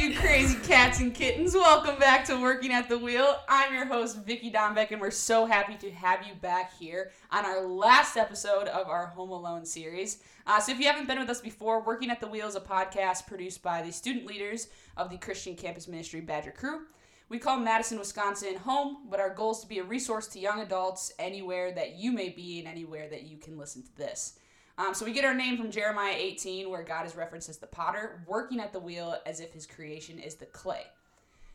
you crazy cats and kittens. Welcome back to Working at the Wheel. I'm your host, Vicky Dombeck, and we're so happy to have you back here on our last episode of our Home Alone series. Uh, so, if you haven't been with us before, Working at the Wheel is a podcast produced by the student leaders of the Christian Campus Ministry Badger Cru. We call Madison, Wisconsin home, but our goal is to be a resource to young adults anywhere that you may be and anywhere that you can listen to this. Um, so we get our name from Jeremiah 18, where God is referenced as the potter, working at the wheel as if his creation is the clay.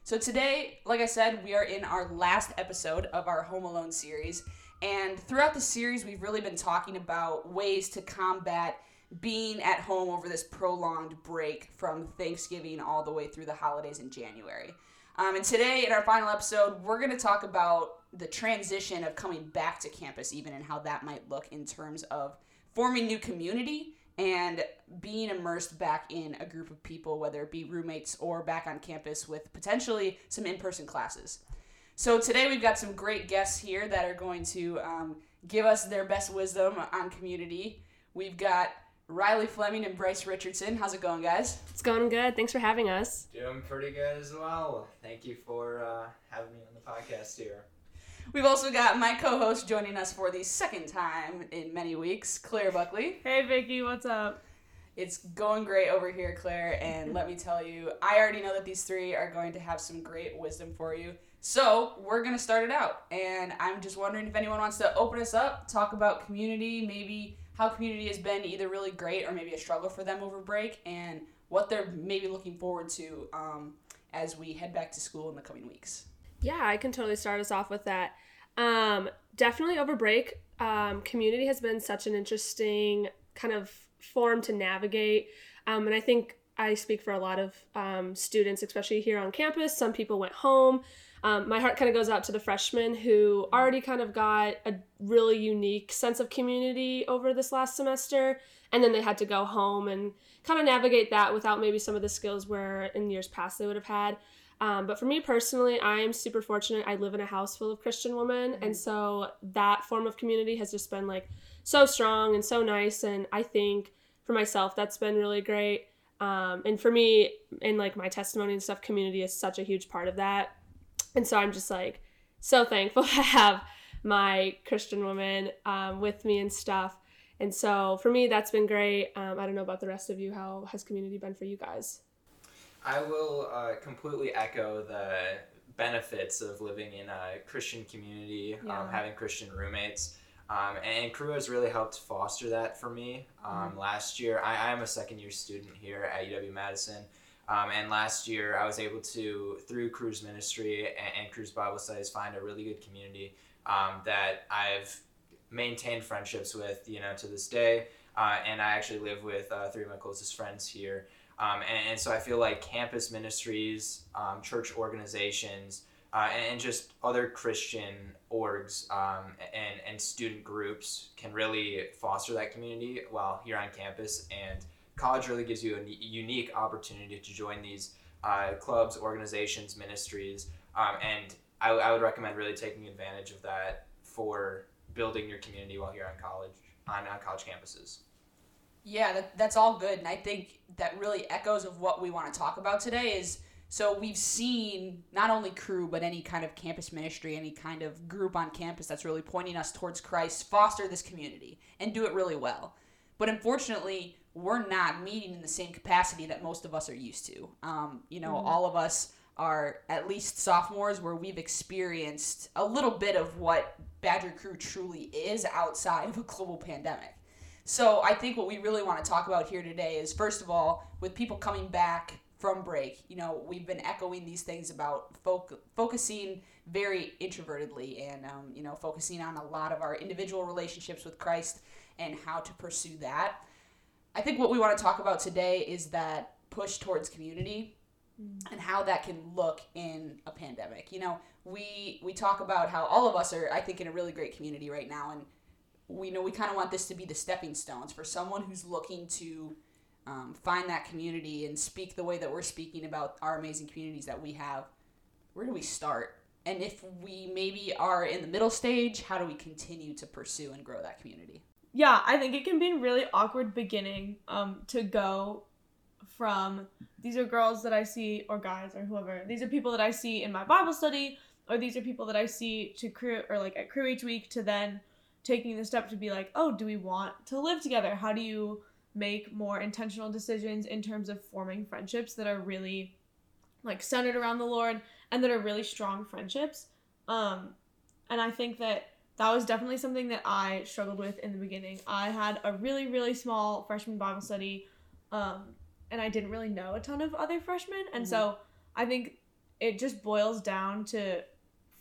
So today, like I said, we are in our last episode of our Home Alone series. And throughout the series, we've really been talking about ways to combat being at home over this prolonged break from Thanksgiving all the way through the holidays in January. Um, and today, in our final episode, we're going to talk about the transition of coming back to campus, even and how that might look in terms of forming new community and being immersed back in a group of people, whether it be roommates or back on campus with potentially some in person classes. So today we've got some great guests here that are going to um, give us their best wisdom on community. We've got Riley Fleming and Bryce Richardson. How's it going, guys? It's going good. Thanks for having us. Doing pretty good as well. Thank you for uh, having me on the podcast here. We've also got my co-host joining us for the second time in many weeks, Claire Buckley. Hey Vicky, what's up? It's going great over here, Claire, and let me tell you, I already know that these three are going to have some great wisdom for you. So, we're going to start it out, and I'm just wondering if anyone wants to open us up, talk about community, maybe how community has been either really great or maybe a struggle for them over break, and what they're maybe looking forward to um, as we head back to school in the coming weeks. Yeah, I can totally start us off with that. Um, definitely over break, um, community has been such an interesting kind of form to navigate. Um, and I think I speak for a lot of um, students, especially here on campus. Some people went home. Um, my heart kind of goes out to the freshmen who already kind of got a really unique sense of community over this last semester. And then they had to go home and kind of navigate that without maybe some of the skills where in years past they would have had. Um, but for me personally, I am super fortunate. I live in a house full of Christian women. Mm-hmm. And so that form of community has just been like so strong and so nice. And I think for myself, that's been really great. Um, and for me, in like my testimony and stuff, community is such a huge part of that. And so I'm just like so thankful to have my Christian women um, with me and stuff. And so for me, that's been great. Um, I don't know about the rest of you. How has community been for you guys? I will uh, completely echo the benefits of living in a Christian community, um, yeah. um, having Christian roommates. Um, and Cru has really helped foster that for me. Um, mm-hmm. Last year, I, am a second year student here at UW Madison. Um, and last year, I was able to, through Cru's ministry and, and Cru's Bible studies, find a really good community um, that I've maintained friendships with, you know, to this day. Uh, and I actually live with uh, three of my closest friends here. Um, and, and, so I feel like campus ministries, um, church organizations, uh, and, just other Christian orgs um, and, and student groups can really foster that community while here on campus. And college really gives you a unique opportunity to join these uh, clubs, organizations, ministries. Um, and I, I would recommend really taking advantage of that for building your community while here on college, on, on college campuses. Yeah, that, that's all good. And I think that really echoes of what we want to talk about today is so we've seen not only Cru, but any kind of campus ministry, any kind of group on campus that's really pointing us towards Christ, foster this community and do it really well. But unfortunately, we're not meeting in the same capacity that most of us are used to. Um, you know, mm-hmm. all of us are at least sophomores where we've experienced a little bit of what Badger Cru truly is outside of a global pandemic. So I think what we really want to talk about here today is first of all, with people coming back from break, you know, we've been echoing these things about foc- focusing very introvertedly and, um, you know, focusing on a lot of our individual relationships with Christ and how to pursue that. I think what we want to talk about today is that push towards community mm. and how that can look in a pandemic. You know, we we talk about how all of us are I think in a really great community right now and we know we kind of want this to be the stepping stones for someone who's looking to um, find that community and speak the way that we're speaking about our amazing communities that we have. Where do we start? And if we maybe are in the middle stage, how do we continue to pursue and grow that community? Yeah, I think it can be a really awkward beginning um, to go from these are girls that I see or guys or whoever. These are people that I see in my Bible study or these are people that I see to Cru or like at Cru each week to then taking the step to be like, "Oh, do we want to live together? How do you make more intentional decisions in terms of forming friendships that are really like centered around the Lord and that are really strong friendships?" Um and I think that that was definitely something that I struggled with in the beginning. I had a really, really small freshman Bible study, um, and I didn't really know a ton of other freshmen. And mm-hmm. so I think it just boils down to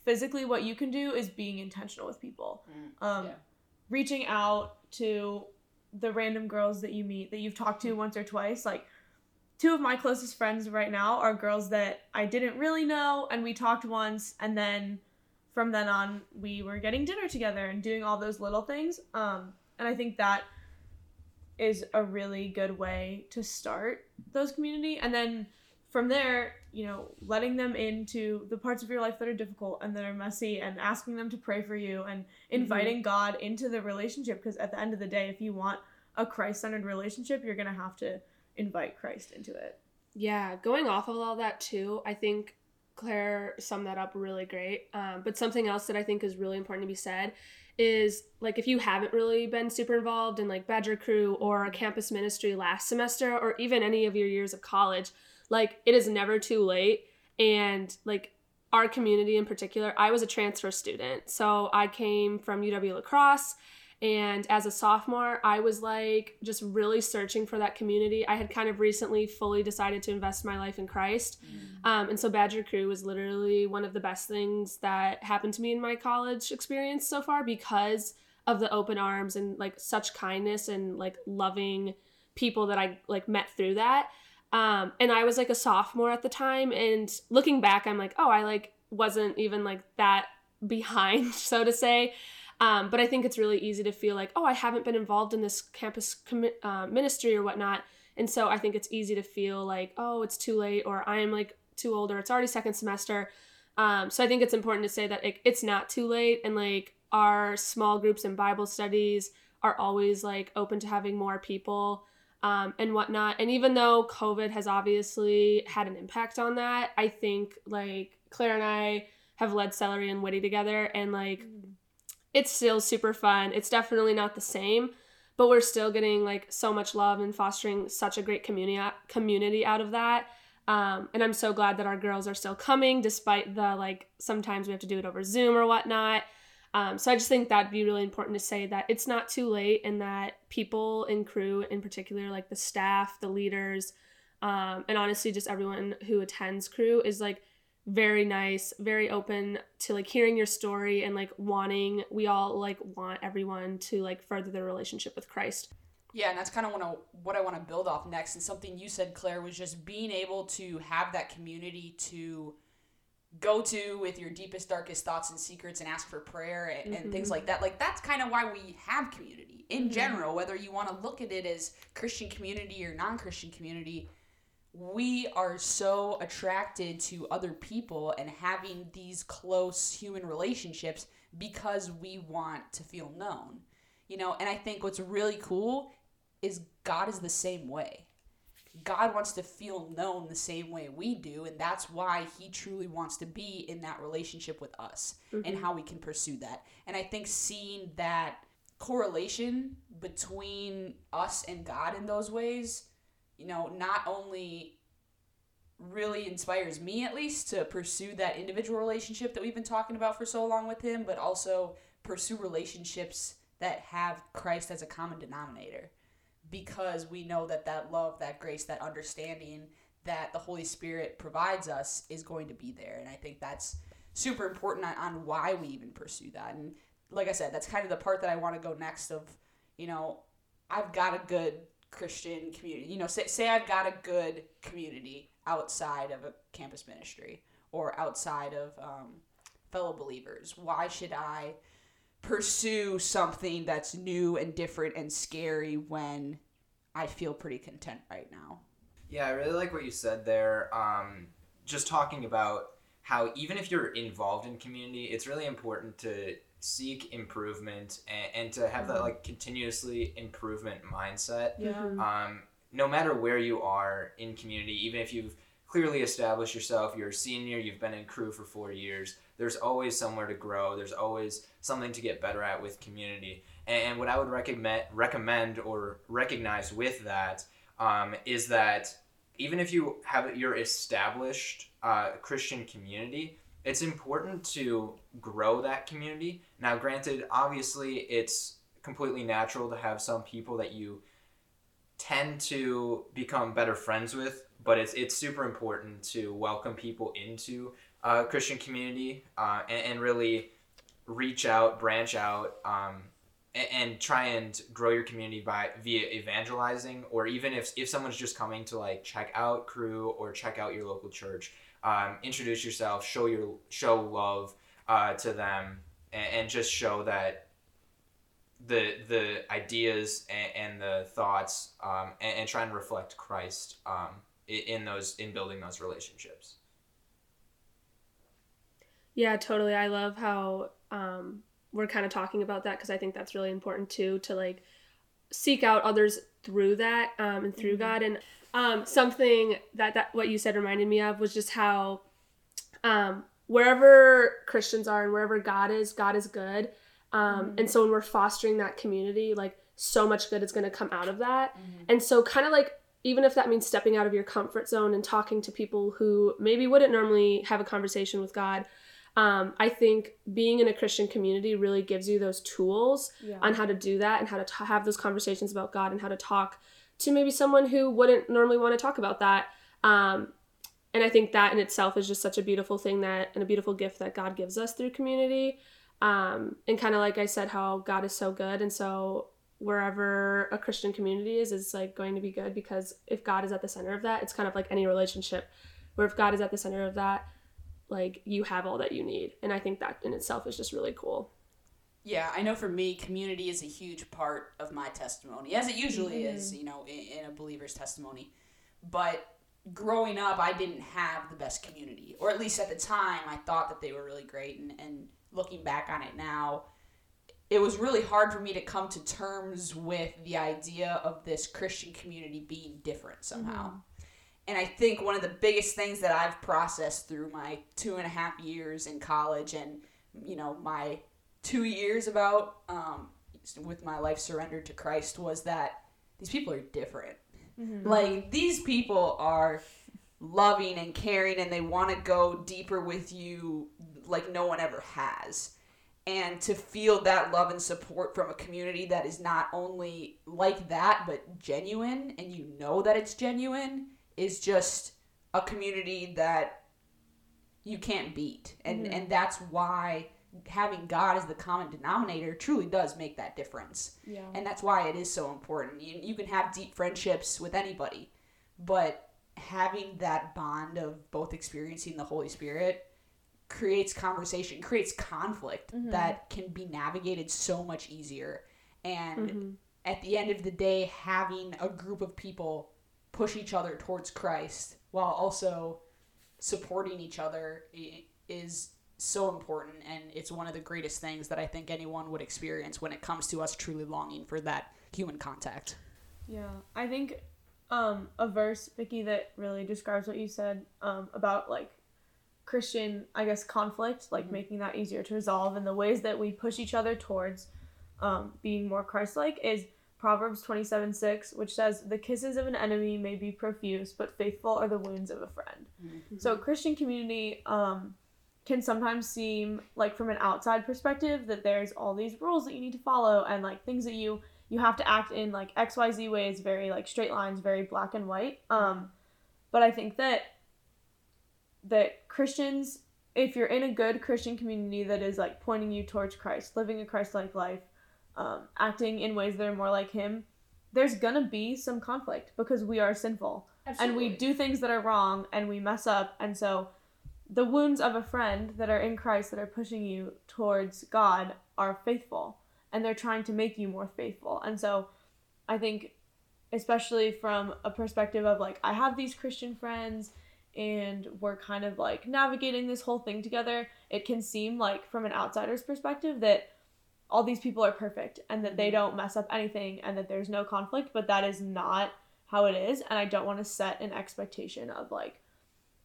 physically what you can do is being intentional with people. Mm, um, yeah. Reaching out to the random girls that you meet that you've talked to once or twice. Like, two of my closest friends right now are girls that I didn't really know, and we talked once, and then from then on we were getting dinner together and doing all those little things um, and i think that is a really good way to start those community and then from there you know letting them into the parts of your life that are difficult and that are messy and asking them to pray for you and mm-hmm. inviting mm-hmm. god into the relationship because at the end of the day if you want a christ-centered relationship you're going to have to invite christ into it yeah going off of all that too i think Claire summed that up really great. Um, but something else that I think is really important to be said is like if you haven't really been super involved in like Badger Cru or a campus ministry last semester or even any of your years of college, like it is never too late. And like our community in particular, I was a transfer student. So I came from UW La Crosse and as a sophomore, I was like just really searching for that community. I had kind of recently fully decided to invest my life in Christ. Mm. Um, and so Badger Cru was literally one of the best things that happened to me in my college experience so far because of the open arms and like such kindness and like loving people that I like met through that. Um, and I was like a sophomore at the time. And looking back, I'm like, oh, I like wasn't even like that behind, so to say. Um, but I think it's really easy to feel like, oh, I haven't been involved in this campus com- uh, ministry or whatnot. And so I think it's easy to feel like, oh, it's too late, or I'm like too old, or it's already second semester. Um, so I think it's important to say that it, it's not too late, and like our small groups and Bible studies are always like open to having more people um, and whatnot. And even though COVID has obviously had an impact on that, I think like Claire and I have led Celery and Witty together, and like. Mm it's still super fun. It's definitely not the same, but we're still getting like so much love and fostering such a great community community out of that. Um, and I'm so glad that our girls are still coming, despite the like sometimes we have to do it over Zoom or whatnot. Um, so I just think that'd be really important to say that it's not too late, and that people in Cru, in particular, like the staff, the leaders, um, and honestly just everyone who attends Cru, is like very nice, very open to like hearing your story and like wanting we all like want everyone to like further their relationship with Christ. Yeah, and that's kind of what I want to build off next. And something you said, Claire, was just being able to have that community to go to with your deepest, darkest thoughts and secrets and ask for prayer and, mm-hmm. and things like that. Like, that's kind of why we have community in mm-hmm. general, whether you want to look at it as Christian community or non Christian community we are so attracted to other people and having these close human relationships because we want to feel known. You know, and I think what's really cool is God is the same way. God wants to feel known the same way we do, and that's why He truly wants to be in that relationship with us mm-hmm. and how we can pursue that. And I think seeing that correlation between us and God in those ways you know, not only really inspires me at least to pursue that individual relationship that we've been talking about for so long with him, but also pursue relationships that have Christ as a common denominator because we know that that love, that grace, that understanding that the Holy Spirit provides us is going to be there. And I think that's super important on, on why we even pursue that. And like I said, that's kind of the part that I want to go next of, you know, I've got a good Christian community. You know, say, say I've got a good community outside of a campus ministry or outside of um, fellow believers. Why should I pursue something that's new and different and scary when I feel pretty content right now? Yeah, I really like what you said there. Um, just talking about how even if you're involved in community, it's really important to seek improvement and, and to have that mm-hmm. like continuously improvement mindset. Yeah. Um, no matter where you are in community, even if you've clearly established yourself, you're a senior, you've been in Cru for four years, there's always somewhere to grow. There's always something to get better at with community. And what I would recommend, recommend or recognize with that um, is that even if you have your established uh, Christian community, it's important to grow that community. Now, granted, obviously, it's completely natural to have some people that you tend to become better friends with, but it's it's super important to welcome people into a Christian community uh, and, and, really reach out, branch out, um, and, and, try and grow your community by via evangelizing, or even if if someone's just coming to like check out Cru or check out your local church, um, introduce yourself, show your show love uh, to them, and, and just show that the the ideas and, the thoughts um, and, and, try and reflect Christ um, in those in building those relationships. Yeah, totally. I love how um, we're kind of talking about that because I think that's really important too to like seek out others through that um, and through mm-hmm. God. And um, something that that what you said reminded me of was just how um, wherever Christians are and wherever God is, God is good. Um, mm-hmm. And so when we're fostering that community, like so much good is going to come out of that. Mm-hmm. And so kind of like even if that means stepping out of your comfort zone and talking to people who maybe wouldn't normally have a conversation with God, um, I think being in a Christian community really gives you those tools yeah. on how to do that and how to t- have those conversations about God and how to talk to maybe someone who wouldn't normally want to talk about that. Um, and I think that in itself is just such a beautiful thing that and a beautiful gift that God gives us through community. Um, and kind of like I said, how God is so good, and so wherever a Christian community is is like going to be good because if God is at the center of that, it's kind of like any relationship where if God is at the center of that, like you have all that you need. And I think that in itself is just really cool. Yeah, I know for me, community is a huge part of my testimony, as it usually mm-hmm. is, you know, in, in, a believer's testimony. But growing up, I didn't have the best community, or at least at the time, I thought that they were really great. And, and looking back on it now, it was really hard for me to come to terms with the idea of this Christian community being different somehow. Mm-hmm. And I think one of the biggest things that I've processed through my two and a half years in college and, you know, my two years about um, with my life surrendered to Christ was that these people are different. Mm-hmm. Like, these people are loving and caring and they want to go deeper with you like no one ever has. And to feel that love and support from a community that is not only like that, but genuine, and you know that it's genuine, is just a community that you can't beat. And mm-hmm. and that's why having God as the common denominator truly does make that difference. Yeah. And that's why it is so important. You, you can have deep friendships with anybody, but having that bond of both experiencing the Holy Spirit creates conversation, creates conflict mm-hmm. that can be navigated so much easier. And mm-hmm. at the end of the day, having a group of people push each other towards Christ while also supporting each other is so important and it's one of the greatest things that I think anyone would experience when it comes to us truly longing for that human contact. Yeah, I think um, a verse, Vicky, that really describes what you said um, about like Christian, I guess, conflict, like mm-hmm. making that easier to resolve, and the ways that we push each other towards um, being more Christ-like is Proverbs 27 6, which says, The kisses of an enemy may be profuse, but faithful are the wounds of a friend. Mm-hmm. So, Christian community um, can sometimes seem like from an outside perspective that there's all these rules that you need to follow and like things that you you have to act in like xyz ways very like straight lines very black and white um but i think that that christians if you're in a good christian community that is like pointing you towards christ living a christ-like life um, acting in ways that are more like him, there's gonna be some conflict because we are sinful Absolutely. and we do things that are wrong and we mess up. And so the wounds of a friend that are in Christ that are pushing you towards God are faithful and they're trying to make you more faithful. And so I think, especially from a perspective of like, I have these Christian friends and we're kind of like navigating this whole thing together, it can seem like, from an outsider's perspective, that all these people are perfect and that they mm-hmm. don't mess up anything and that there's no conflict, but that is not how it is and I don't want to set an expectation of like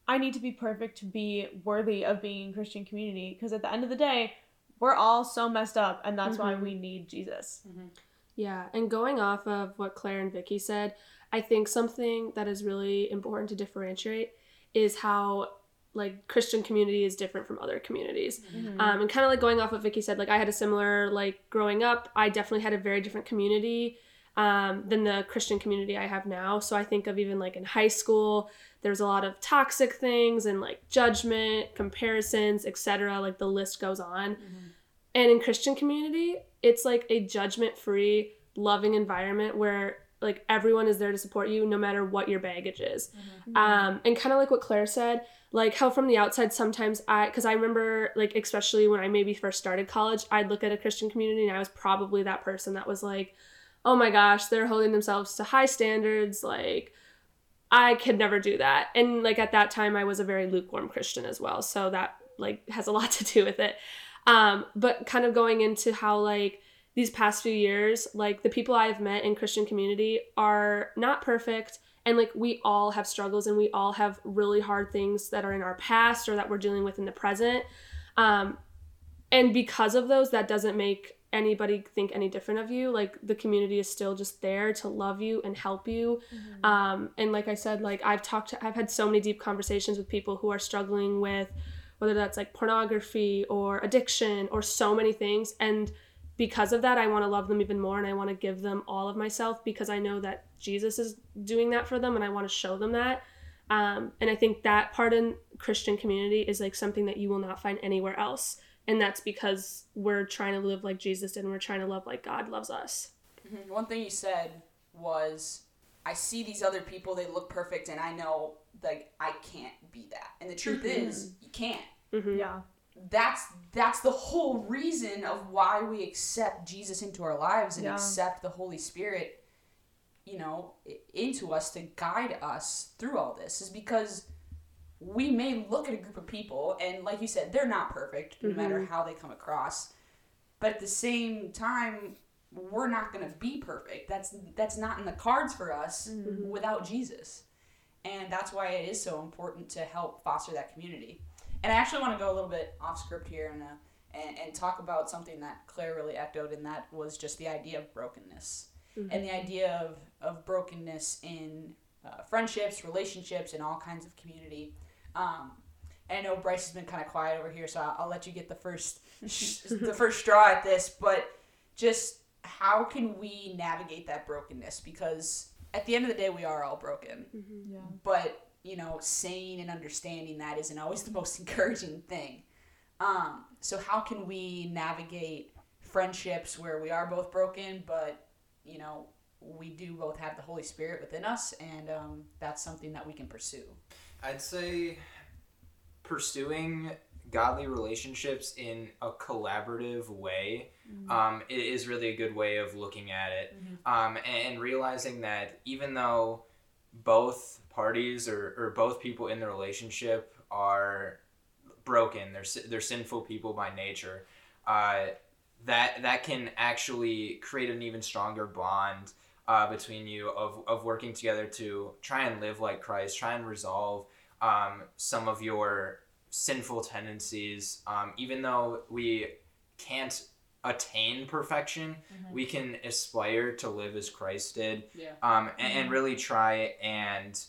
I need to be perfect to be worthy of being in Christian community because at the end of the day, we're all so messed up and that's mm-hmm. why we need Jesus. Mm-hmm. Yeah, and going off of what Claire and Vicky said, I think something that is really important to differentiate is how like Christian community is different from other communities. Mm-hmm. Um, and kind of like going off what Vicky said, like I had a similar like growing up, I definitely had a very different community um, than the Christian community I have now. So I think of even like in high school, there's a lot of toxic things and like judgment, comparisons, etc. Like the list goes on. Mm-hmm. And in Christian community, it's like a judgment-free, loving environment where like everyone is there to support you no matter what your baggage is. Mm-hmm. Um, and kind of like what Claire said, like how from the outside sometimes I because I remember like especially when I maybe first started college, I'd look at a Christian community and I was probably that person that was like, oh my gosh, they're holding themselves to high standards, like I could never do that. And like at that time I was a very lukewarm Christian as well. So that like has a lot to do with it. Um, but kind of going into how like these past few years, like the people I've met in Christian community are not perfect. And like we all have struggles and we all have really hard things that are in our past or that we're dealing with in the present. Um, and because of those, that doesn't make anybody think any different of you like the community is still just there to love you and help you mm-hmm. um, and like i said like i've talked to, i've had so many deep conversations with people who are struggling with whether that's like pornography or addiction or so many things and because of that i want to love them even more and i want to give them all of myself because i know that jesus is doing that for them and i want to show them that um, and i think that part in christian community is like something that you will not find anywhere else and that's because we're trying to live like Jesus and we're trying to love like God loves us. Mm-hmm. One thing you said was, I see these other people, they look perfect, and I know like I can't be that. And the truth mm-hmm. is, you can't. Mm-hmm. Yeah. That's that's the whole reason of why we accept Jesus into our lives and yeah. accept the Holy Spirit, you know, into us to guide us through all this is because we may look at a group of people and like you said they're not perfect no mm-hmm. matter how they come across but at the same time we're not going to be perfect that's that's not in the cards for us mm-hmm. without jesus and that's why it is so important to help foster that community and i actually want to go a little bit off script here and, uh, and, and talk about something that claire really echoed and that was just the idea of brokenness mm-hmm. and the idea of, of brokenness in uh, friendships relationships and all kinds of community um, and I know Bryce has been kind of quiet over here, so I'll, I'll let you get the first the first straw at this. But just how can we navigate that brokenness? Because at the end of the day, we are all broken. Mm-hmm, yeah. But you know, saying and understanding that isn't always the most encouraging thing. Um, so how can we navigate friendships where we are both broken, but you know, we do both have the Holy Spirit within us, and um, that's something that we can pursue. I'd say pursuing godly relationships in a collaborative way mm-hmm. um, is really a good way of looking at it mm-hmm. um, and, realizing that even though both parties or, or both people in the relationship are broken they're, they're sinful people by nature uh, that that can actually create an even stronger bond uh, between you of, of working together to try and live like Christ, try and resolve um, some of your sinful tendencies. Um, even though we can't attain perfection, mm-hmm. we can aspire to live as Christ did, yeah. um, and, and, really try and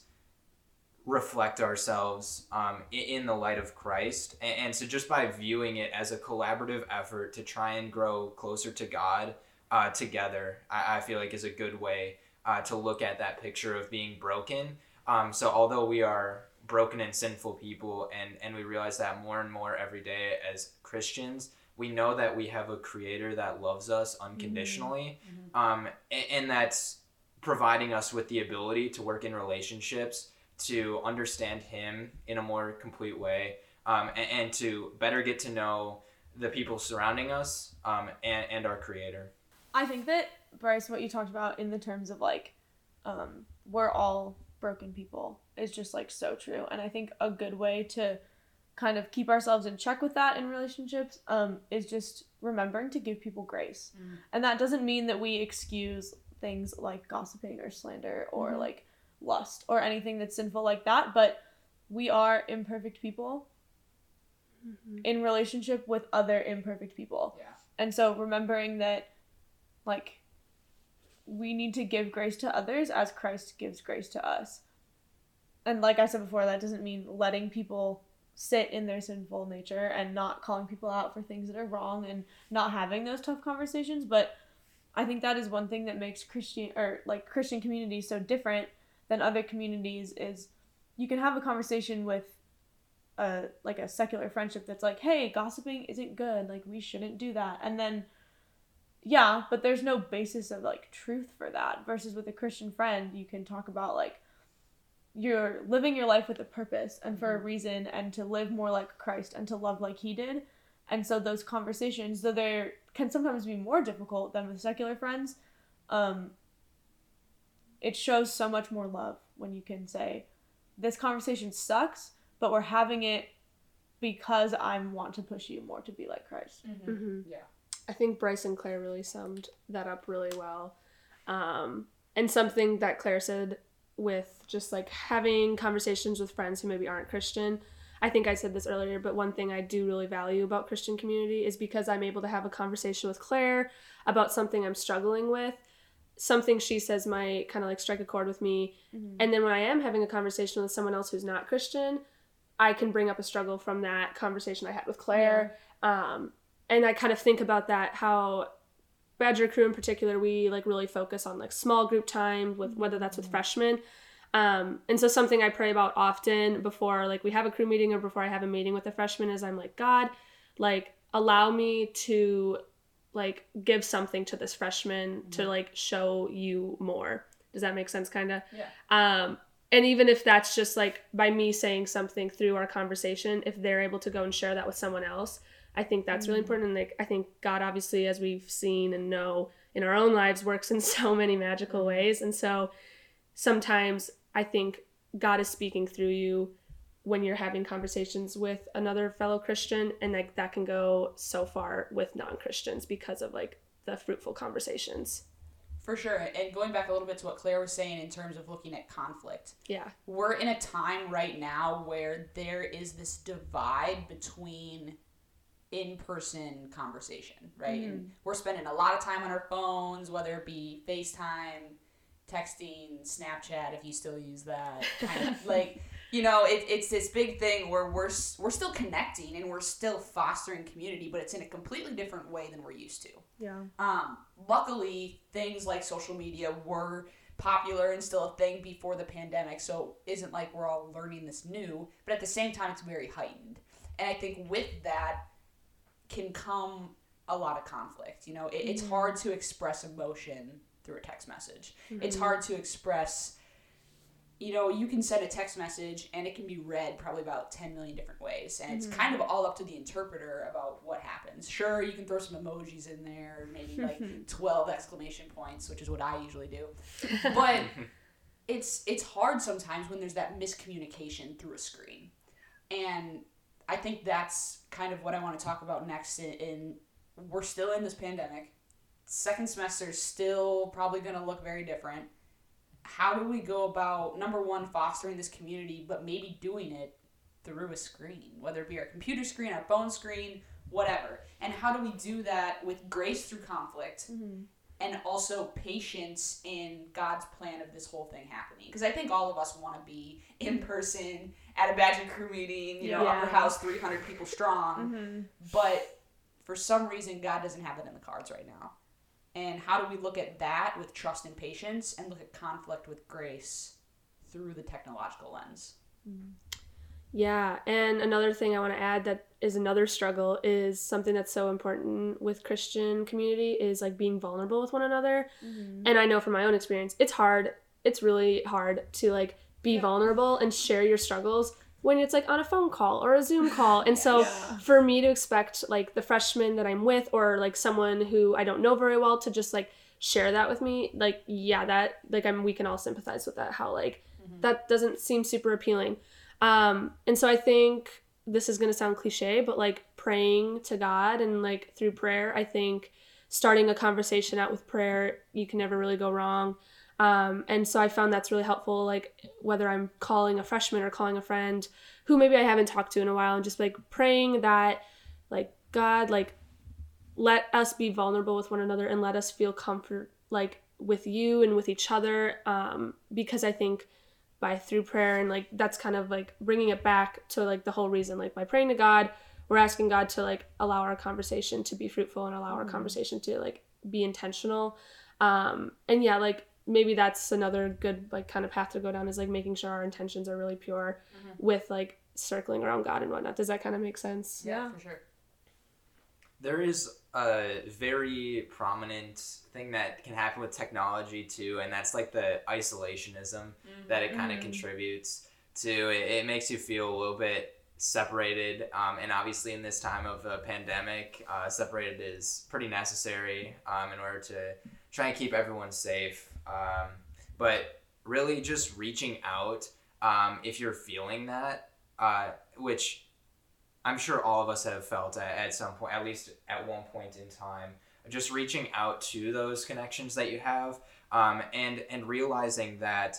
reflect ourselves um, in the light of Christ. And, so, just by viewing it as a collaborative effort to try and grow closer to God uh, together, I, I, feel like is a good way uh, to look at that picture of being broken. Um, so, although we are broken and sinful people, and, and we realize that more and more every day as Christians, we know that we have a creator that loves us unconditionally, mm-hmm. um, and, and that's providing us with the ability to work in relationships to understand him in a more complete way um, and, and, to better get to know the people surrounding us um, and, and our creator i think that bryce what you talked about in the terms of like um, we're all broken people is just like so true. And I think a good way to kind of keep ourselves in check with that in relationships um, is just remembering to give people grace. Mm. And that doesn't mean that we excuse things like gossiping or slander or mm-hmm. like lust or anything that's sinful like that, but we are imperfect people Mm-hmm. in relationship with other imperfect people. Yeah. And so remembering that like we need to give grace to others as Christ gives grace to us. And like I said before, that doesn't mean letting people sit in their sinful nature and not calling people out for things that are wrong and not having those tough conversations, but I think that is one thing that makes Christian or like Christian communities so different than other communities is you can have a conversation with a like a secular friendship that's like, hey, gossiping isn't good, like we shouldn't do that. And then yeah, but there's no basis of like truth for that. Versus with a Christian friend, you can talk about like you're living your life with a purpose and for a reason and to live more like Christ and to love like he did. And so those conversations, though they can sometimes be more difficult than with secular friends, um, it shows so much more love when you can say, this conversation sucks, but we're having it because I want to push you more to be like Christ. Mhm. Yeah. I think Bryce and Claire really summed that up really well. Um, and something that Claire said with just like having conversations with friends who maybe aren't Christian. I think I said this earlier, but one thing I do really value about Christian community is because I'm able to have a conversation with Claire about something I'm struggling with. Something she says might kind of like strike a chord with me. And then when I am having a conversation with someone else who's not Christian, I can bring up a struggle from that conversation I had with Claire. Um, and I kind of think about that how Badger Cru in particular, we like really focus on like small group time with whether that's with freshmen. Um, and so something I pray about often before like we have a Cru meeting or before I have a meeting with the freshmen is I'm like, God, like allow me to like give something to this freshman to like show you more. Does that make sense kind of? Yeah. Um, and even if that's just like by me saying something through our conversation, if they're able to go and share that with someone else, I think that's really important. And like I think God obviously, as we've seen and know in our own lives, works in so many magical ways. And so sometimes I think God is speaking through you when you're having conversations with another fellow Christian, and like that can go so far with non-Christians because of like the fruitful conversations. For sure. And going back a little bit to what Claire was saying in terms of looking at conflict, Yeah. we're in a time right now where there is this divide between in-person conversation right mm-hmm. and we're spending a lot of time on our phones whether it be facetime texting snapchat if you still use that kind of like you know it, it's this big thing where we're we're still connecting and we're still fostering community but it's in a completely different way than we're used to Yeah. um, luckily, things like social media were popular and still a thing before the pandemic, so it isn't like we're all learning this new, but at the same time, it's very heightened. And I think with that can come a lot of conflict. You know, it, it's hard to express emotion through a text message, it's hard to express. You know, you can send a text message and it can be read probably about 10 million different ways. And it's mm-hmm. kind of all up to the interpreter about what happens. Sure, you can throw some emojis in there, maybe like 12 exclamation points, which is what I usually do. But it's it's hard sometimes when there's that miscommunication through a screen. And I think that's kind of what I want to talk about next in, in we're still in this pandemic. Second semester is still probably going to look very different how do we go about number one fostering this community but maybe doing it through a screen whether it be our computer screen our phone screen whatever. And how do we do that with grace through conflict and also patience in god's plan of this whole thing happening? Because i think all of us want to be in person at a badger Cru meeting you know Yeah. upper house 300 people strong. Mm-hmm. but for some reason god doesn't have that in the cards right now and how do we look at that with trust and patience and look at conflict with grace through the technological lens Yeah, and another thing I want to add that is another struggle is something that's so important with Christian community is like being vulnerable with one another. Mm-hmm. And I know from my own experience, it's hard. It's really hard to like be vulnerable and share your struggles when it's like on a phone call or a Zoom call. And so for me to expect like the freshman that I'm with or like someone who I don't know very well to just like share that with me, like yeah, that like I'm we can all sympathize with that how like that doesn't seem super appealing. Um, and so I think this is going to sound cliche, but like praying to God and like through prayer, I think starting a conversation out with prayer, you can never really go wrong. Um, and so I found that's really helpful, like whether I'm calling a freshman or calling a friend who maybe I haven't talked to in a while, and just like praying that, like, God, like, let us be vulnerable with one another and let us feel comfort, like, with you and with each other. Um, because I think by through prayer and like that's kind of like bringing it back to like the whole reason, like by praying to God, we're asking God to like allow our conversation to be fruitful and allow our mm-hmm. conversation to like be intentional. Um, and yeah, like maybe that's another good like kind of path to go down is like making sure our intentions are really pure mm-hmm. with like circling around God and whatnot. Does that kind of make sense? Yeah, yeah, for sure. There is a very prominent thing that can happen with technology too, and that's like the isolationism mm-hmm. that it kind of mm-hmm. contributes to. It, it, makes you feel a little bit separated, um, and obviously in this time of a pandemic, uh, separated is pretty necessary um, in order to try and keep everyone safe. Um, but really, just reaching out um, if you're feeling that, uh, which I'm sure all of us have felt at, at some point, at least at one point in time, just reaching out to those connections that you have, um, and and realizing that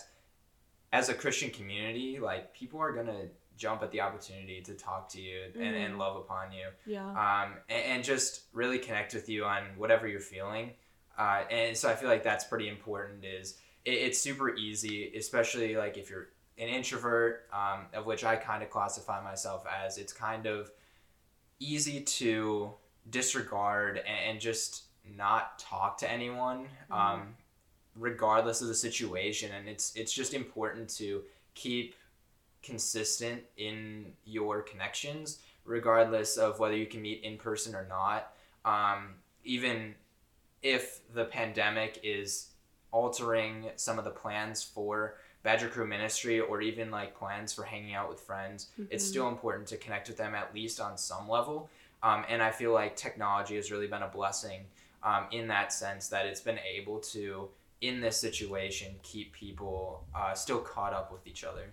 as a Christian community, like people are gonna jump at the opportunity to talk to you and, mm. and love upon you. Yeah. Um, and, and, just really connect with you on whatever you're feeling. Uh, and so I feel like that's pretty important. Is it, it's super easy, especially like if you're an introvert, um, of which I kind of classify myself as. It's kind of easy to disregard and, and just not talk to anyone, mm-hmm. um, regardless of the situation. And it's it's just important to keep consistent in your connections, regardless of whether you can meet in person or not. Um, even if the pandemic is altering some of the plans for Badger Cru ministry or even like plans for hanging out with friends, mm-hmm. it's still important to connect with them at least on some level. Um, and I feel like technology has really been a blessing um, in that sense that it's been able to, in this situation, keep people uh, still caught up with each other.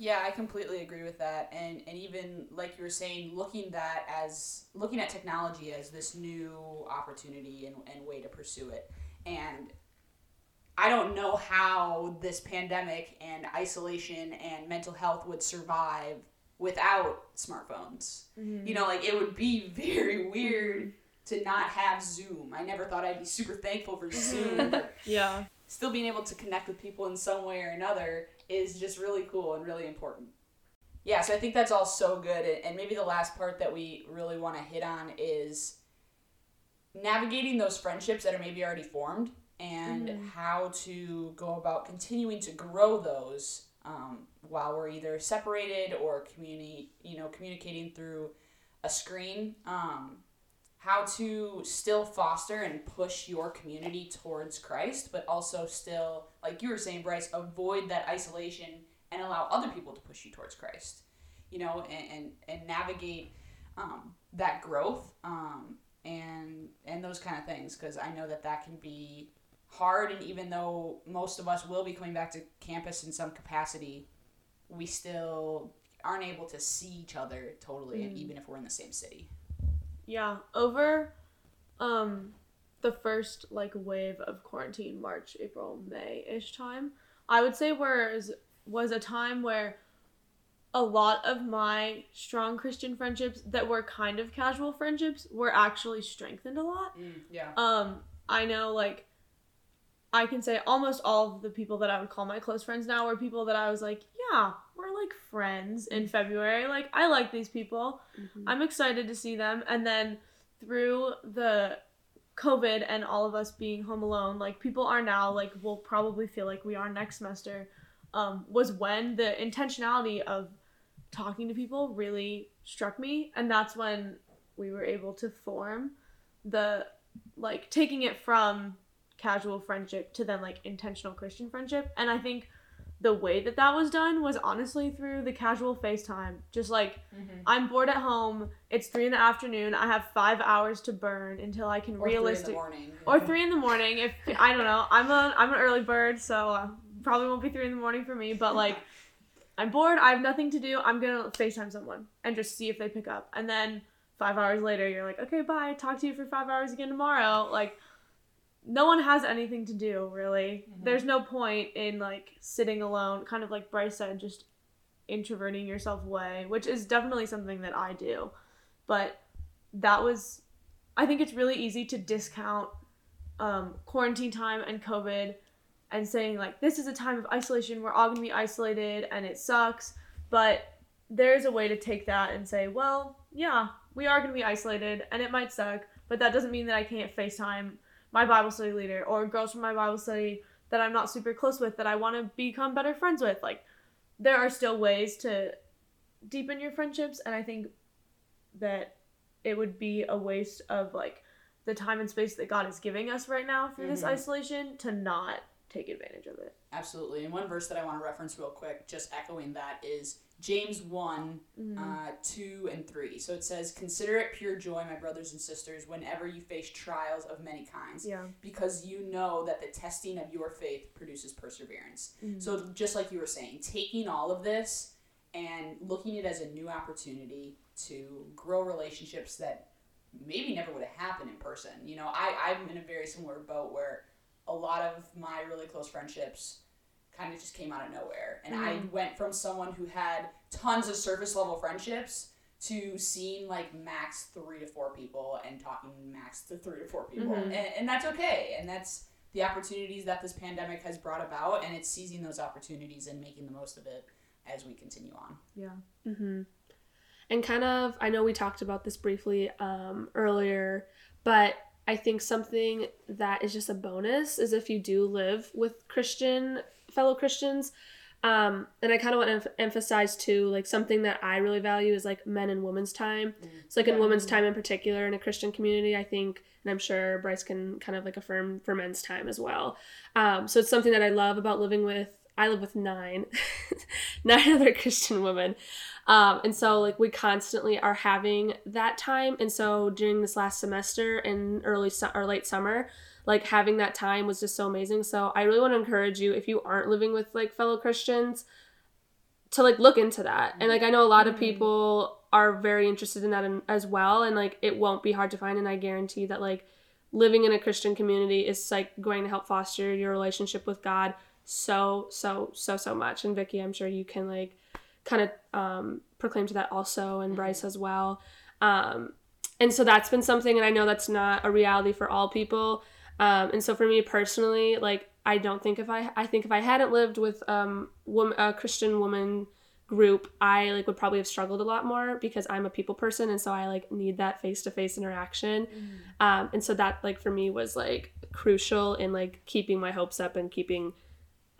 Yeah, I completely agree with that. And and even like you were saying, looking that as looking at technology as this new opportunity and, and way to pursue it. And I don't know how this pandemic and isolation and mental health would survive without smartphones. Mm-hmm. You know, like it would be very weird to not have Zoom. I never thought I'd be super thankful for Zoom. yeah. Still being able to connect with people in some way or another is just really cool and really important. Yeah, so I think that's all so good. And maybe the last part that we really want to hit on is navigating those friendships that are maybe already formed and mm-hmm. how to go about continuing to grow those um, while we're either separated or communi- you know communicating through a screen um, how to still foster and push your community towards christ but also still like you were saying bryce avoid that isolation and allow other people to push you towards christ you know and and, and navigate um, that growth um, and and those kind of things because i know that that can be hard and even though most of us will be coming back to campus in some capacity we still aren't able to see each other totally mm. even if we're in the same city yeah over um the first like wave of quarantine march april may-ish time i would say was was a time where a lot of my strong christian friendships that were kind of casual friendships were actually strengthened a lot. Mm, yeah. Um i know like I can say almost all of the people that I would call my close friends now were people that I was like, yeah, we're like friends in February. Like, I like these people. Mm-hmm. I'm excited to see them. And then through the COVID and all of us being home alone, like, people are now, like, will probably feel like we are next semester, um, was when the intentionality of talking to people really struck me. And that's when we were able to form the, like, taking it from casual friendship to then like intentional Christian friendship. And I think the way that that was done was honestly through the casual FaceTime. Just like mm-hmm. I'm bored at home. It's three in the afternoon. I have five hours to burn until I can or realistic morning. or three in the morning. If I don't know, I'm a I'm an early bird, so uh, probably won't be three in the morning for me. But like. I'm bored. I have nothing to do. I'm gonna FaceTime someone and just see if they pick up. And then five hours later, you're like, okay, bye. Talk to you for five hours again tomorrow. Like, no one has anything to do really. Mhm. There's no point in like sitting alone, kind of like Bryce said, just introverting yourself away, which is definitely something that I do. But that was, I think it's really easy to discount um, quarantine time and COVID and saying like this is a time of isolation. We're all gonna be isolated and it sucks. But there's a way to take that and say, well, yeah, we are gonna be isolated and it might suck, but that doesn't mean that I can't FaceTime my Bible study leader or girls from my Bible study that I'm not super close with that I want to become better friends with. Like, there are still ways to deepen your friendships, and I think that it would be a waste of like the time and space that God is giving us right now through this Mhm. isolation to not take advantage of it. Absolutely. And one verse that I want to reference real quick, just echoing that, is James 1 Mhm. uh, 2 and 3. So it says, Consider it pure joy, my brothers and sisters, whenever you face trials of many kinds, yeah. because you know that the testing of your faith produces perseverance. Mhm. So, just like you were saying, taking all of this and looking at it as a new opportunity to grow relationships that maybe never would have happened in person. You know, I, I'm in a very similar boat where a lot of my really close friendships kind of just came out of nowhere. And I went from someone who had tons of surface level friendships to seeing like max three to four people and talking max to three to four people. Mhm. And, and that's okay. And that's the opportunities that this pandemic has brought about. And it's seizing those opportunities and making the most of it as we continue on. yeah. Mm-hmm. And kind of, I know we talked about this briefly um, earlier, but I think something that is just a bonus is if you do live with Christian fellow Christians. Um, and I kind of want to em- emphasize too, like something that I really value is like men and women's time. So like in Yeah. women's time in particular in a Christian community, I think, and I'm sure Bryce can kind of like affirm for men's time as well. Um, so it's something that I love about living with. I live with nine, nine other Christian women, um, and so like we constantly are having that time. And so during this last semester and early su- or late summer, like having that time was just so amazing. So I really want to encourage you if you aren't living with like fellow Christians to like look into that. And like I know a lot of Mhm. people are very interested in that in, as well and like it won't be hard to find and I guarantee that like living in a Christian community is like going to help foster your relationship with God so so so so much. And Vicky, I'm sure you can like kind of um, proclaim to that also, and Bryce as well. Um, and so that's been something, and I know that's not a reality for all people. Um, and so for me personally, like I don't think if I I think if I hadn't lived with um woman, a Christian woman group, I like would probably have struggled a lot more because I'm a people person, and so I like need that face to face interaction. Um, and so that like for me was like crucial in like keeping my hopes up and keeping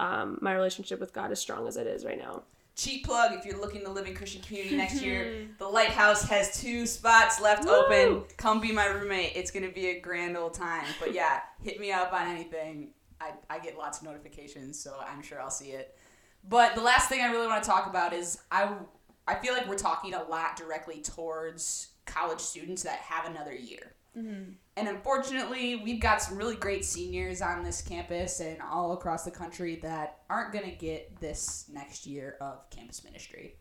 um, my relationship with God as strong as it is right now. Cheap plug if you're looking to live in Christian community next year. The Lighthouse has two spots left open. Come be my roommate. It's going to be a grand old time. But yeah, hit me up on anything. I, I get lots of notifications, so I'm sure I'll see it. But the last thing I really want to talk about is I, I feel like we're talking a lot directly towards college students that have another year. Mhm. And unfortunately, we've got some really great seniors on this campus and all across the country that aren't going to get this next year of campus ministry.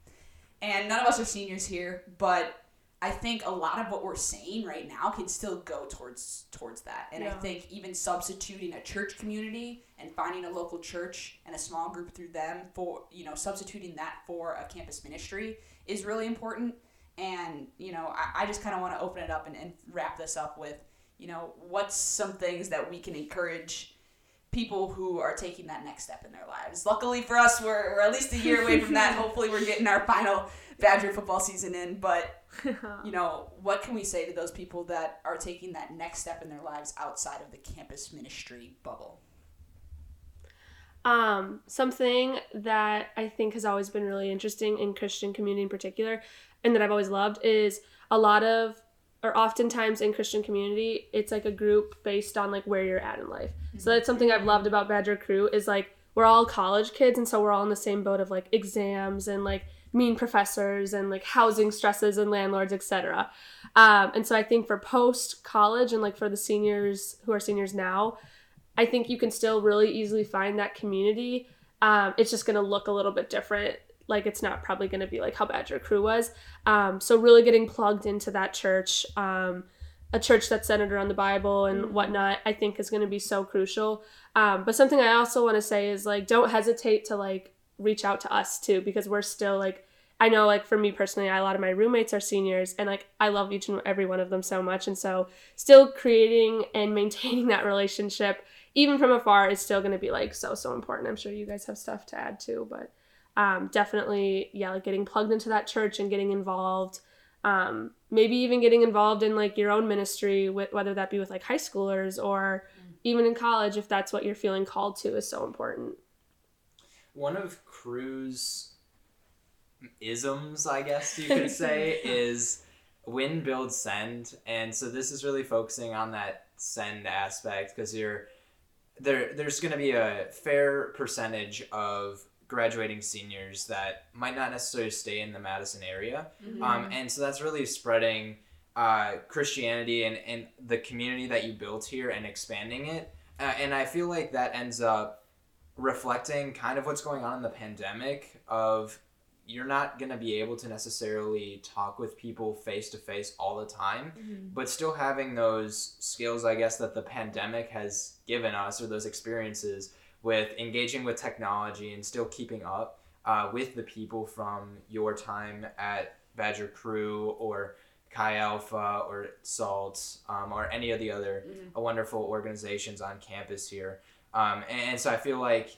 And none of us are seniors here, but I think a lot of what we're saying right now can still go towards towards that. And I think even substituting a church community and finding a local church and a small group through them for, you know, substituting that for a campus ministry is really important. And, you know, I, I just kind of want to open it up and, and wrap this up with, you know, what's some things that we can encourage people who are taking that next step in their lives. Luckily for us, we're, we're at least a year away from that. Hopefully, we're getting our final Badger football season in. But, you know, what can we say to those people that are taking that next step in their lives outside of the campus ministry bubble? Um, something that I think has always been really interesting in Christian community in particular, and that I've always loved is a lot of, or oftentimes in Christian community, it's like a group based on like where you're at in life. So that's something I've loved about Badger Cru is like we're all college kids, and so we're all in the same boat of like exams and like mean professors and like housing stresses and landlords, etc. Um, and so I think for post college and like for the seniors who are seniors now, I think you can still really easily find that community. Um, it's just going to look a little bit different. Like it's not probably going to be like how Badger Cru was. Um, so really getting plugged into that church, um, a church that's centered around the Bible and Mhm. whatnot, I think is going to be so crucial. Um, but something I also want to say is like, don't hesitate to like reach out to us too, because we're still like, I know like for me personally, a lot of my roommates are seniors and like I love each and every one of them so much. And so still creating and maintaining that relationship, even from afar, is still going to be like so, so important. I'm sure you guys have stuff to add too, but um, definitely, yeah, like getting plugged into that church and getting involved um, maybe even getting involved in like your own ministry with whether that be with like high schoolers or even in college if that's what you're feeling called to is so important One of Cru's isms, I guess you could say, is win, build, send. And so this is really focusing on that send aspect because you're there. There's going to be a fair percentage of graduating seniors that might not necessarily stay in the Madison area, um, and so that's really spreading uh, Christianity and, and the community that you built here and expanding it. Uh, and I feel like that ends up reflecting kind of what's going on in the pandemic of you're not going to be able to necessarily talk with people face to face all the time but still having those skills i guess that the pandemic has given us or those experiences with engaging with technology and still keeping up uh, with the people from your time at Badger Cru or chi alpha or salt um, or any of the other uh, wonderful organizations on campus here um, and, and so I feel like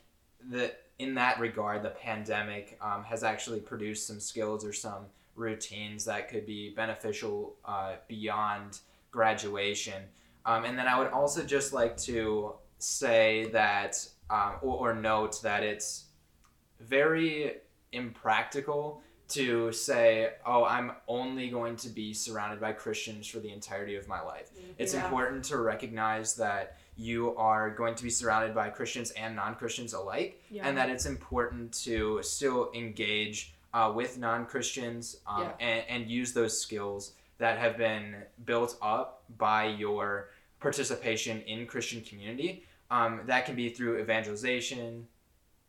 that in that regard, the pandemic um, has actually produced some skills or some routines that could be beneficial uh, beyond graduation. Um, and then I would also just like to say that, um, or, or note that it's very impractical to say, oh, I'm only going to be surrounded by Christians for the entirety of my life. It's Yeah. important to recognize that you are going to be surrounded by Christians and non Christians alike, Yeah. and that it's important to still engage uh, with non Christians um, Yeah. and, and use those skills that have been built up by your participation in Christian community. Um, that can be through evangelization.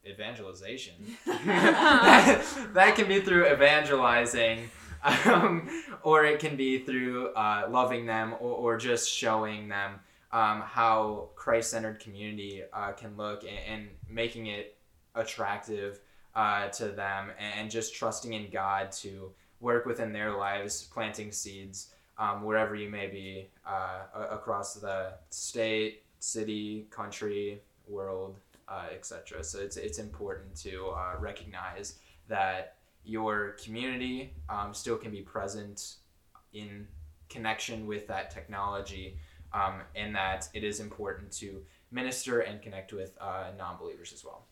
Evangelization. that, that can be through evangelizing, um, or it can be through uh, loving them or, or just showing them um, how Christ centered community uh, can look and, and making it attractive uh, to them and, and just trusting in God to work within their lives, planting seeds um, wherever you may be uh, across the state, city, country, world, uh, etc. So it's, it's important to uh, recognize that your community um, still can be present in connection with that technology um, and that it is important to minister and connect with uh, non-believers as well.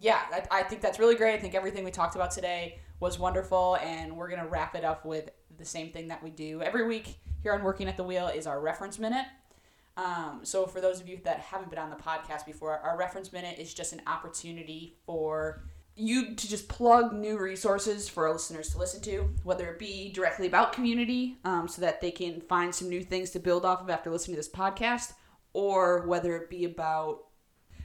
yeah, I, think that's really great. I think everything we talked about today was wonderful, and we're gonna wrap it up with the same thing that we do every week here on Working at the Wheel is our reference minute. Um, so for those of you that haven't been on the podcast before, our reference minute is just an opportunity for you to just plug new resources for our listeners to listen to, whether it be directly about community, um, so that they can find some new things to build off of after listening to this podcast, or whether it be about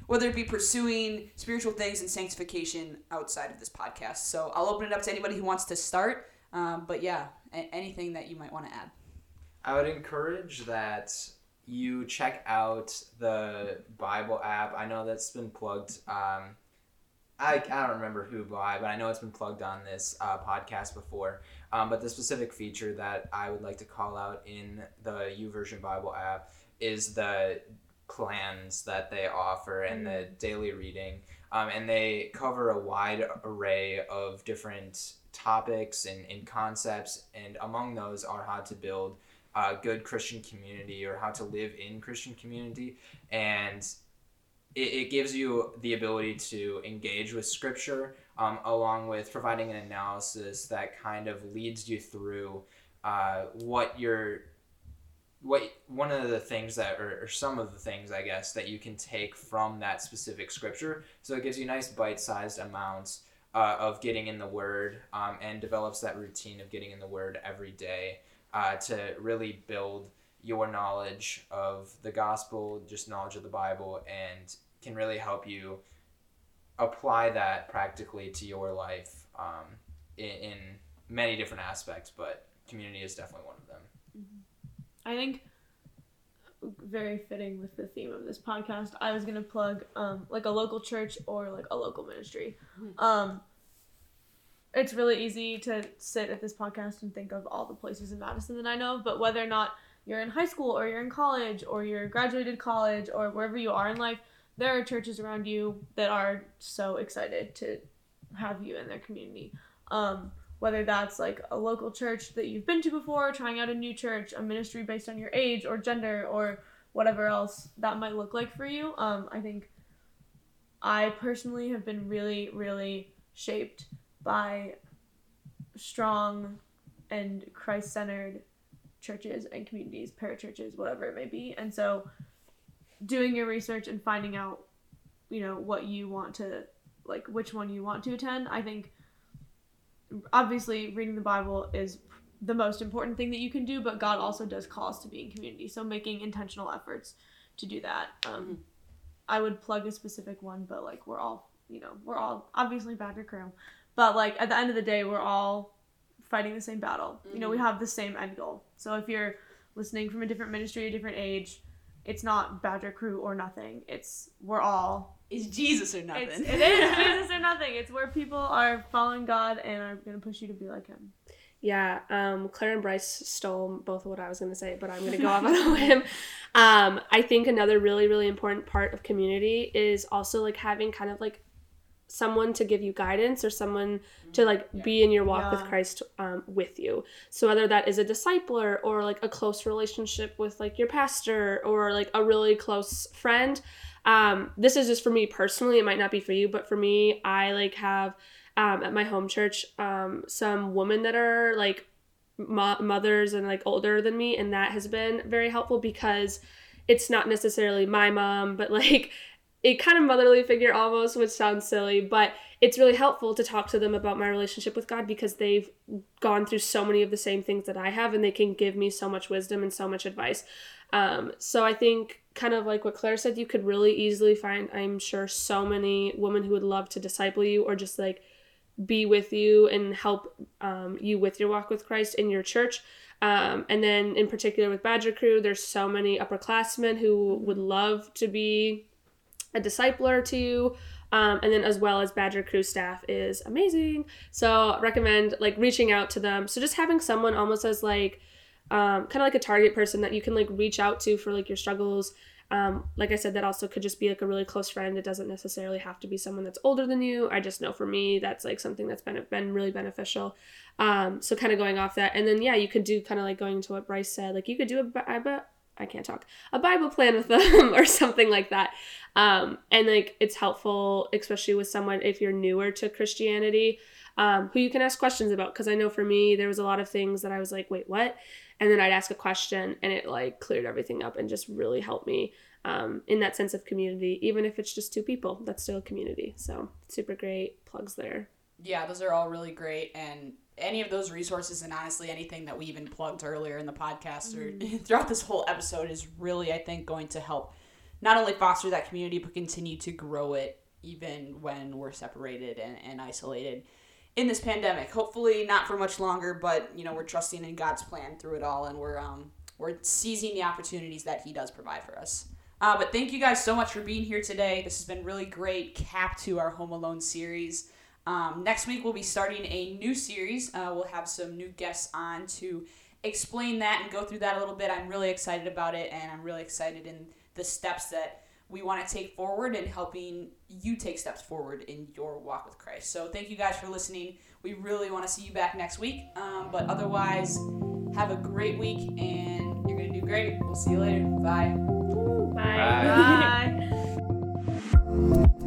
whether it be pursuing spiritual things and sanctification outside of this podcast. So I'll open it up to anybody who wants to start. Um, but yeah, anything that you might want to add. I would encourage that you check out the Bible app. I know that's been plugged. Um, I, I don't remember who by, but I know it's been plugged on this uh, podcast before. Um, but the specific feature that I would like to call out in the YouVersion Bible app is the plans that they offer and the daily reading. Um, and they cover a wide array of different topics and, and concepts. And among those are how to build a good Christian community or how to live in Christian community. And it, it gives you the ability to engage with scripture um, along with providing an analysis that kind of leads you through uh, what you're what one of the things that or, or some of the things i guess that you can take from that specific scripture so it gives you nice bite-sized amounts uh, of getting in the word um, and develops that routine of getting in the word every day uh, to really build your knowledge of the gospel just knowledge of the bible and can really help you apply that practically to your life um, in, in many different aspects but community is definitely one of them I think very fitting with the theme of this podcast. I was gonna plug um, like a local church or like a local ministry. Mhm. Um, it's really easy to sit at this podcast and think of all the places in Madison that I know, but whether or not you're in high school or you're in college or you're graduated college or wherever you are in life, there are churches around you that are so excited to have you in their community. Um, whether that's like a local church that you've been to before, trying out a new church, a ministry based on your age or gender or whatever else that might look like for you. Um, I think I personally have been really, really shaped by strong and Christ centered churches and communities, parachurches, whatever it may be. And so doing your research and finding out, you know, what you want to like which one you want to attend, I think obviously reading the Bible is the most important thing that you can do, but God also does call us to be in community. So making intentional efforts to do that. Um, Mhm. I would plug a specific one, but like we're all, you know, we're all obviously Badger Cru, but like at the end of the day, we're all fighting the same battle. You know, we Mhm. have the same end goal. So if you're listening from a different ministry, a different age, it's not Badger Cru or nothing. It's we're all Is Jesus or nothing? it's, it is Jesus or nothing. It's where people are following God and are gonna push you to be like Him. Yeah, um, Claire and Bryce stole both of what I was going to say, but I'm going to go off on a limb. Um, I think another really, really important part of community is also like having kind of like someone to give you guidance or someone to like Yeah. be in your walk with Christ um, with you. So whether that is a discipler or like a close relationship with like your pastor or like a really close friend. Um, this is just for me personally. It might not be for you, but for me, I like have um, at my home church um, some women that are like mo- mothers and like older than me, and that has been very helpful because it's not necessarily my mom, but like a kind of motherly figure almost, which sounds silly, but it's really helpful to talk to them about my relationship with God because they've gone through so many of the same things that I have, and they can give me so much wisdom and so much advice. Um, so I think kind of like what Claire said, you could really easily find, I'm sure, so many women who would love to disciple you or just like be with you and help um, you with your walk with Christ in your church. Um, and then in particular with Badger Cru, there's so many upperclassmen who would love to be a discipler to you. Um, and then as well as Badger Cru staff is amazing. So recommend like reaching out to them. So just having someone almost as like um, kind of like a target person that you can like reach out to for like your struggles. Um, like I said, that also could just be like a really close friend. It doesn't necessarily have to be someone that's older than you. I just know for me, that's like something that's been been really beneficial. Um, so kind of going off that, and then yeah, you could do kind of like going to what Bryce said. Like you could do a Bible. I can't talk a Bible plan with them or something like that. Um, and like it's helpful, especially with someone if you're newer to Christianity, um, who you can ask questions about. Because I know for me, there was a lot of things that I was like, wait, what? And then I'd ask a question, and it like cleared everything up and just really helped me um, in that sense of community. Even if it's just two people, that's still a community. So super great plugs there. Yeah, those are all really great. And any of those resources, and honestly, anything that we even plugged earlier in the podcast or throughout this whole episode, is really, I think, going to help not only foster that community, but continue to grow it even when we're separated and, and isolated in this pandemic. Hopefully, not for much longer, but you know, we're trusting in God's plan through it all, and we're um, we're seizing the opportunities that He does provide for us. Uh, but thank you guys so much for being here today. This has been really great cap to our Home Alone series. Um, next week, we'll be starting a new series. Uh, we'll have some new guests on to explain that and go through that a little bit. I'm really excited about it, and I'm really excited in the steps that we want to take forward and helping you take steps forward in your walk with Christ. So thank you guys for listening. We really want to see you back next week. Um, but otherwise, have a great week and you're going to do great. We'll see you later. Bye. Bye. Bye. Bye.